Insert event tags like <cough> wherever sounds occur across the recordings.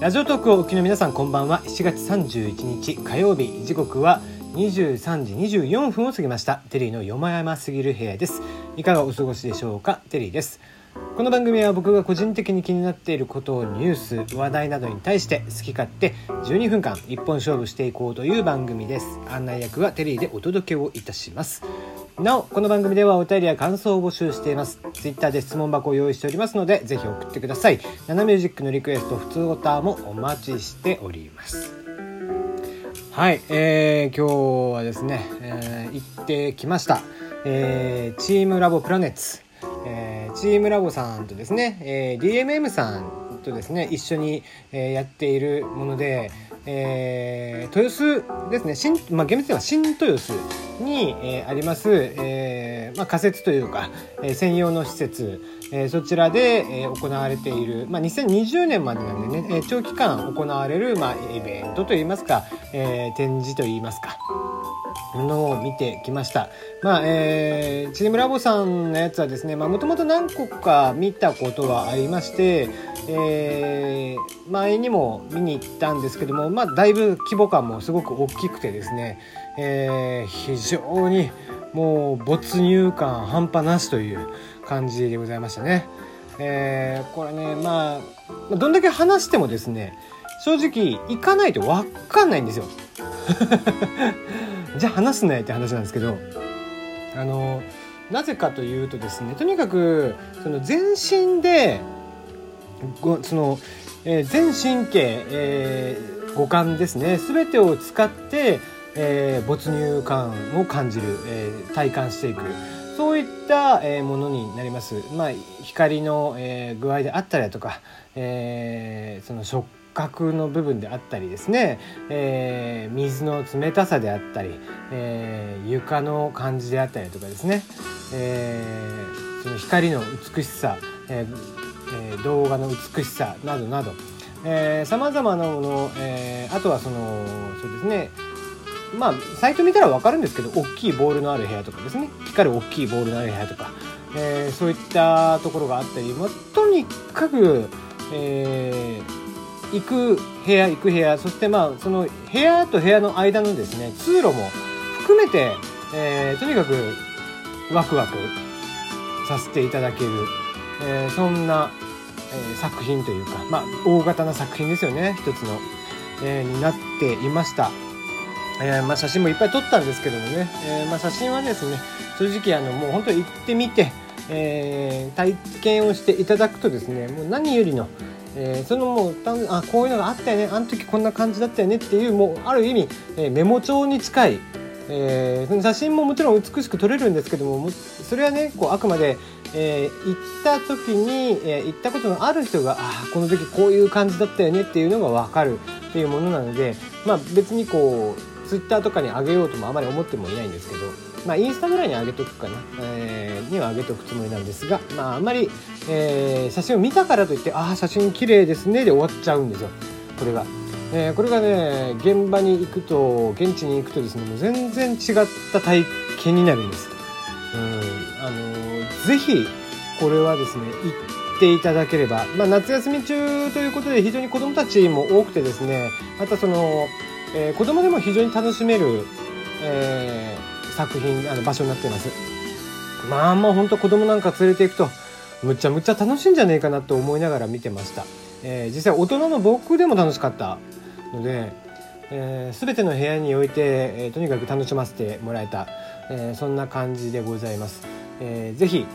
ラジオトークをお聞きの皆さんこんばんは。7月31日火曜日。時刻は23時24分を過ぎました。テリーのよまやますぎる部屋です。いかがお過ごしでしょうか？テリーです。この番組は僕が個人的に気になっていることをニュース話題などに対して好き勝手12分間一本勝負していこうという番組です。案内役はテリーでお届けをいたします。なおこの番組ではお便りや感想を募集しています。ツイッターで質問箱を用意しておりますのでぜひ送ってください。ナナミュージックのリクエスト普通オタもお待ちしております。はい、えー、今日はですね、えー、行ってきました、えー、チームラボプラネッツ。えー、チームラボさんとですね、えー、DMM さんとですね一緒に、えー、やっているもので、えー、豊洲ですね。新、まあ、厳密には新豊洲に、えー、あります、えーまあ、仮設というか、えー、専用の施設、えー、そちらで、えー、行われている、まあ、2020年までなんでね、えー、長期間行われる、まあ、イベントといいますか、え、展示といいますか。のを見てきました。まあ、えー、チームラボさんのやつはですね、まあ、もともと何個か見たことはありまして、えー、前にも見に行ったんですけども、まあ、だいぶ規模感もすごく大きくてですね、えー、非常にもう没入感半端なしという感じでございましたね。えー、これね、まあ、どんだけ話してもですね、正直行かないと分かんないんですよ。<laughs> じゃあ話すねって話なんですけどあのなぜかというとですねとにかくその全身でごその、えー、全神経、えー、五感ですね全てを使って、えー、没入感を感じる、えー、体感していくた、え、ものになります。まあ、光の、え、具合であったりだとか、えー、その食覚の部分であったりですね、えー、水の冷たさであったり、えー、床の感じであったりとかですね、えー、その光の美しさ、えー、動画の美しさなどなどさまざまなもの、えー、あとはそのそうですねまあサイト見たら分かるんですけど大きいボールのある部屋とかですね。光る大きいボールのある部屋とか、えー、そういったところがあったり、まあ、とにかく、えー、行く部屋行く部屋。そしてまあその部屋と部屋の間のですね通路も含めて、えー、とにかくワクワクさせていただける、えー、そんな、えー、作品というか、まあ、大型な作品ですよね。一つの、えー、になっていました。えーまあ、写真もいっぱい撮ったんですけどもね、えーまあ、写真はですね正直あのもう本当に行ってみて、えー、体験をしていただくとですねもう何よりの、えー、そのもうあこういうのがあったよねあの時こんな感じだったよねっていうもうある意味、えー、メモ帳に近い、えー、その写真ももちろん美しく撮れるんですけどもそれはねこうあくまで、えー、行った時に、えー、行ったことのある人があこの時こういう感じだったよねっていうのが分かるっていうものなので、まあ、別にこうツイッターとかに上げようともあまり思ってもいないんですけど。まあ、インスタぐらいに上げとくかな、えー、には上げとくつもりなんですが、まあ、あまり、えー、写真を見たからといってああ写真綺麗ですねで終わっちゃうんですよこれが。えー、これがね現場に行くと現地に行くとですねもう全然違った体験になるんです。うんあのー、ぜひこれはですね行っていただければ、まあ、夏休み中ということで非常に子どもたちも多くてですねまたその、えー、子供でも非常に楽しめる、えー、作品あの場所になっています。まあもうほんと子供なんか連れていくとむちゃむちゃ楽しいんじゃねえかなと思いながら見てました、えー、実際大人の僕でも楽しかったので、えー、全ての部屋において、えー、とにかく楽しませてもらえた、えー、そんな感じでございます、えー、ぜひ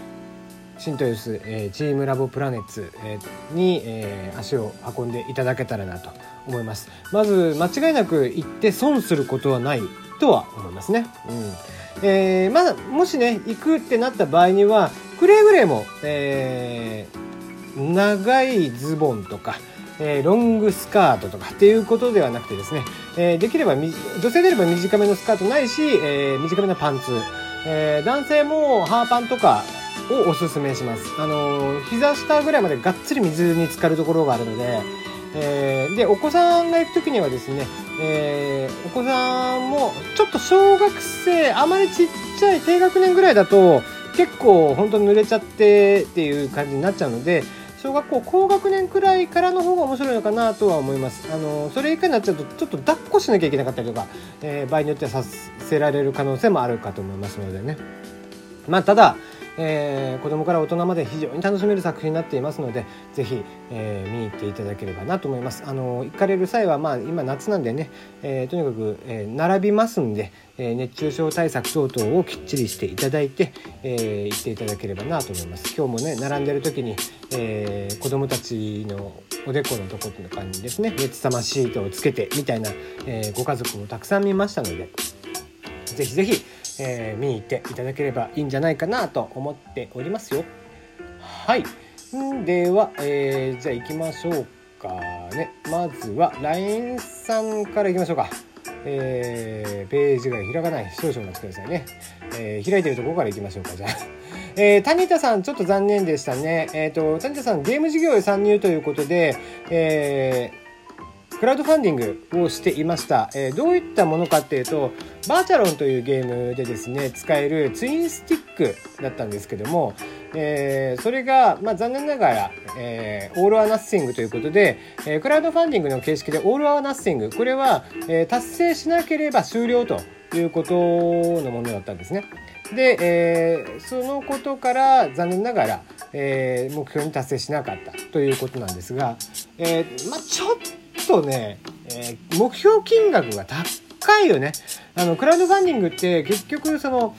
新豊洲、えー、チームラボプラネッツ、えー、に、えー、足を運んでいただけたらなと思います。まず間違いなく行って損することはないとは思いますね。うん。えー、まだもしね行くってなった場合にはくれぐれも、えー、長いズボンとか、えー、ロングスカートとかっていうことではなくてですね、えー、できれば女性であれば短めのスカートないし、えー、短めのパンツ、えー、男性もハーパンとかをおすすめします。あの、膝下ぐらいまでがっつり水に浸かるところがあるので、えー、でお子さんが行く時にはですね、えー、お子さんもちょっと小学生あまりちっちゃい低学年ぐらいだと結構本当に濡れちゃってっていう感じになっちゃうので小学校高学年くらいからの方が面白いのかなとは思いますあのそれ以下になっちゃうとちょっと抱っこしなきゃいけなかったりとか、えー、場合によってはさせられる可能性もあるかと思いますのでねまあただえー、子供から大人まで非常に楽しめる作品になっていますのでぜひ、えー、見に行っていただければなと思います。あの行かれる際はまあ今夏なんでね、えー、とにかく、えー、並びますんで、えー、熱中症対策等々をきっちりしていただいて、えー、行っていただければなと思います。今日もね並んでる時に、えー、子供たちのおでこのとことかにですね。熱さまシートをつけてみたいな、えー、ご家族もたくさん見ましたのでぜひぜひえー、見に行っていただければいいんじゃないかなと思っておりますよ。はい。では、えー、じゃあ行きましょうかね。まずは LINE さんから行きましょうか。えー、ページが開かない。少々お待ちくださいね。えー、開いてるところから行きましょうか。じゃあ。<laughs> えー、谷田さん、ちょっと残念でしたね。えっ、ー、と、谷田さん、ゲーム事業へ参入ということで、えー、クラウドファンディングをしていました、えー、どういったものかっていうとバーチャロンというゲームでですね使えるツインスティックだったんですけども、えー、それが、まあ、残念ながら、えー、オール・ア・ナッシングということで、えー、クラウドファンディングの形式でオール・ア・ナッシングこれは、えー、達成しなければ終了ということのものだったんですね。で、えー、そのことから残念ながら、えー、目標に達成しなかったということなんですが、えーまあ、ちょっとね、えー、目標金額が高いよね。あの、クラウドファンディングって結局その、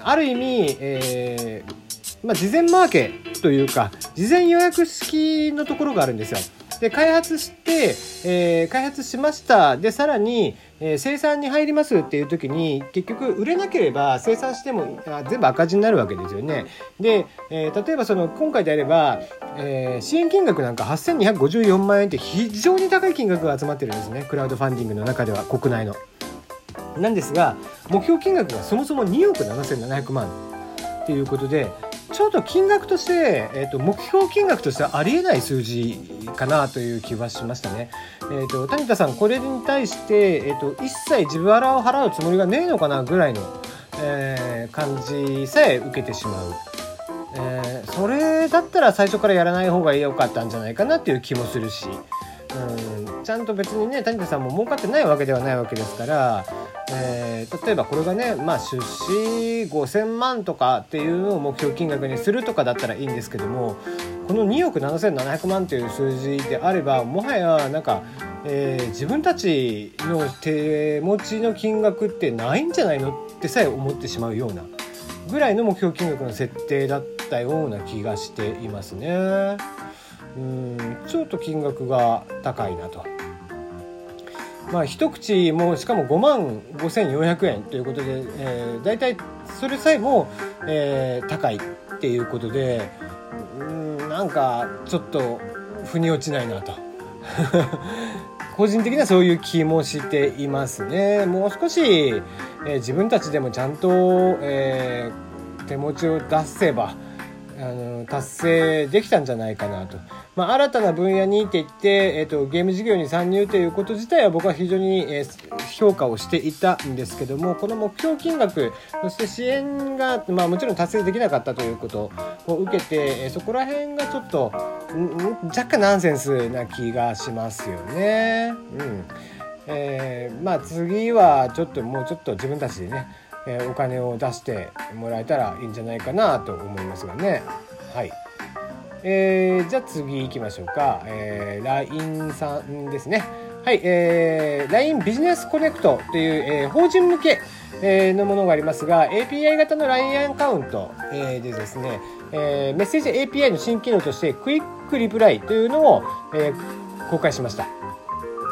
ある意味、えー、まあ、事前マーケというか、事前予約式のところがあるんですよ。で、開発して、えー、開発しました。で、さらに、えー、生産に入りますっていう時に結局売れなければ生産しても全部赤字になるわけですよね。で、えー、例えばその今回であれば、えー、支援金額なんか8254万円って非常に高い金額が集まってるんですねクラウドファンディングの中では国内の。なんですが目標金額がそもそも2億7700万っていうことでちょっと金額として、えーと、目標金額としてはありえない数字かなという気はしましたね。えーと、谷田さんこれに対して、えーと、一切自腹を払うつもりがねえのかなぐらいの、えー、感じさえ受けてしまう。えー、それだったら最初からやらない方が良かったんじゃないかなっていう気もするし。うん、ちゃんと別にね谷田さんも儲かってないわけではないわけですから、えー、例えばこれがね、まあ、出資5,000万とかっていうのを目標金額にするとかだったらいいんですけどもこの2億7,700万という数字であればもはやなんか、えー、自分たちの手持ちの金額ってないんじゃないのってさえ思ってしまうようなぐらいの目標金額の設定だったような気がしていますね。うんちょっと金額が高いなと。まあ、一口もしかも5万5400円ということで、えー、大体それさえも、えー、高いっていうことでうんなんかちょっと腑に落ちないなと <laughs> 個人的にはそういう気もしていますねもう少し、えー、自分たちでもちゃんと、えー、手持ちを出せばあの達成できたんじゃないかなと。まあ、新たな分野にって言って、えーと、ゲーム事業に参入ということ自体は僕は非常に、えー、評価をしていたんですけどもこの目標金額そして支援が、まあ、もちろん達成できなかったということを受けて、えー、そこら辺がちょっと若干ナンセンスな気がしますよね。うんえー、まあ次はちょっともうちょっと自分たちでね、えー、お金を出してもらえたらいいんじゃないかなと思いますがね。はい。えー、じゃあ次行きましょうか、えー、LINE さんですね。はい、えー、LINE ビジネスコネクトという、えー、法人向け、えー、のものがありますが API 型の LINE アカウント、えー、でですね、えー、メッセージ API の新機能としてクイックリプライというのを、えー、公開しました。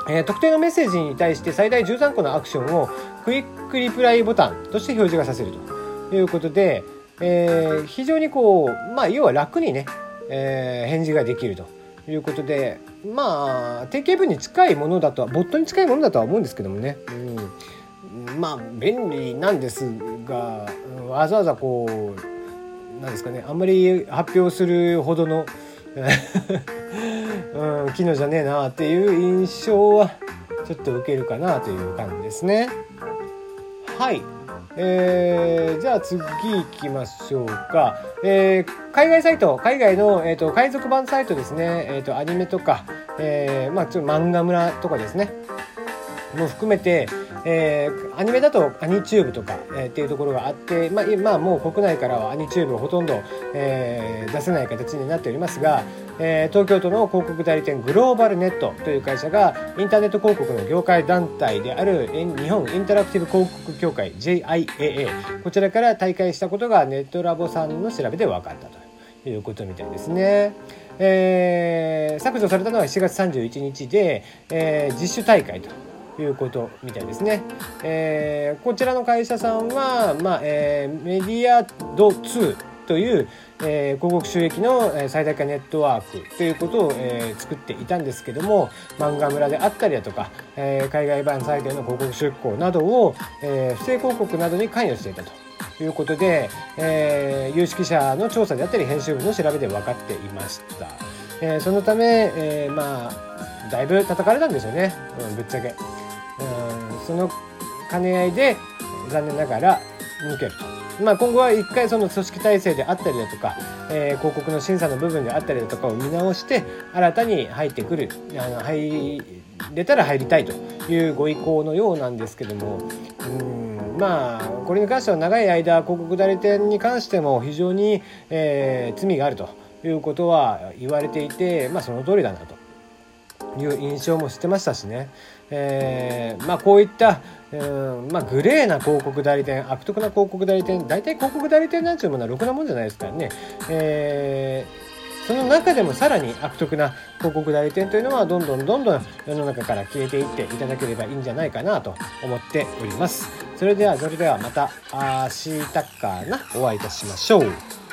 えー、特定のメッセージに対して最大13個のアクションをクイックリプライボタンとして表示がさせると。いうことで、えー、非常にこう、まあ、要は楽にね、えー、返事ができると。いうことでまあ定型文に近いものだとはボットに近いものだとは思うんですけどもね、うん、まあ便利なんですがわざわざこうなんですかねあんまり発表するほどのうん、昨日じゃねえなっていう印象はちょっと受けるかなという感じですね。はい。えー、じゃあ次行きましょうか、えー、海外サイト海外の、えーと、海賊版サイトですね、えーと、アニメとか、えーまあ、ちょっと漫画村とかですねも含めて、えー、アニメだとアニチューブとか、えー、っていうところがあって、まあ、まあ、もう国内からはアニチューブをほとんど、えー、出せない形になっておりますが、えー、東京都の広告代理店グローバルネットという会社がインターネット広告の業界団体である日本インタラクティブ広告協会 JIAA こちらから大会したことがネットラボさんの調べで分かったということみたいですね。えー、削除されたのは7月31日で、えー、実習大会ということみたいですね。えー、こちらの会社さんは、まあえー、メディアド2という、えー、広告収益の最大化ネットワークということを、えー、作っていたんですけども漫画村であったりだとか、えー、海外版サイトへの広告出稿などを、えー、不正広告などに関与していたと。いうことで、えー、有識者の調査であったり編集部の調べで分かっていました、えー、そのため、えー、まあだいぶ叩かれたんですよね、うん、ぶっちゃけ、その兼ね合いで残念ながら抜けるとまあ、今後は一回その組織体制であったりだとか、えー、広告の審査の部分であったりだとかを見直して新たに入ってくるあの入れたら入りたいというご意向のようなんですけどもうん。まあこれに関しては長い間広告代理店に関しても非常に、えー、罪があるということは言われていて、まあ、その通りだなという印象もしてましたしね、えー、まあ、こういったうんまあ、グレーな広告代理店悪徳な広告代理店大体広告代理店なんていうものはろくなもんじゃないですからね、えー、その中でもさらに悪徳な広告代理店というのはどんどんどんどん世の中から消えていっていただければいいんじゃないかなと思っております。それではそれではまた明日かなお会いいたしましょう。